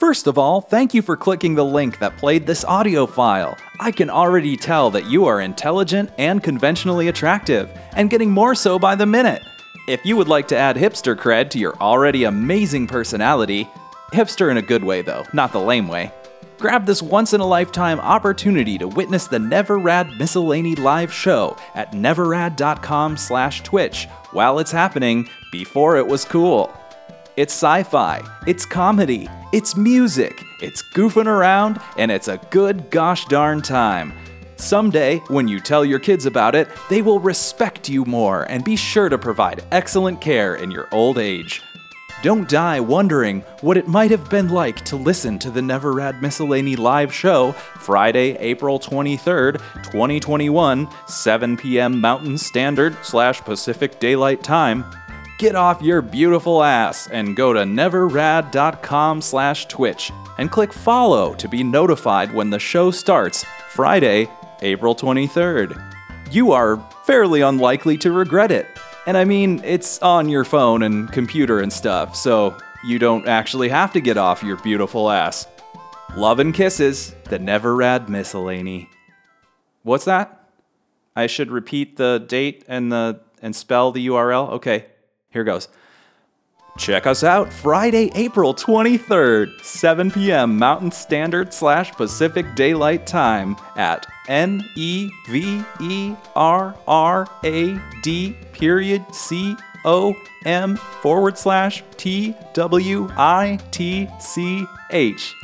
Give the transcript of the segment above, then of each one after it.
First of all, thank you for clicking the link that played this audio file. I can already tell that you are intelligent and conventionally attractive, and getting more so by the minute. If you would like to add hipster cred to your already amazing personality, hipster in a good way though, not the lame way, grab this once in a lifetime opportunity to witness the Never Rad Miscellany live show at neverrad.com slash twitch while it's happening before it was cool. It's sci fi, it's comedy, it's music, it's goofing around, and it's a good gosh darn time. Someday, when you tell your kids about it, they will respect you more and be sure to provide excellent care in your old age. Don't die wondering what it might have been like to listen to the Never Rad Miscellany live show Friday, April 23rd, 2021, 7 p.m. Mountain Standard slash Pacific Daylight Time. Get off your beautiful ass and go to neverrad.com slash twitch and click follow to be notified when the show starts Friday, April 23rd. You are fairly unlikely to regret it. And I mean, it's on your phone and computer and stuff, so you don't actually have to get off your beautiful ass. Love and kisses, the Never Rad Miscellany. What's that? I should repeat the date and the and spell the URL? Okay. Here goes. Check us out Friday, April 23rd, 7 p.m. Mountain Standard slash Pacific Daylight Time at N E V E R R A D period C O M forward slash T W I T C H.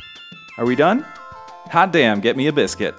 Are we done? Hot damn, get me a biscuit.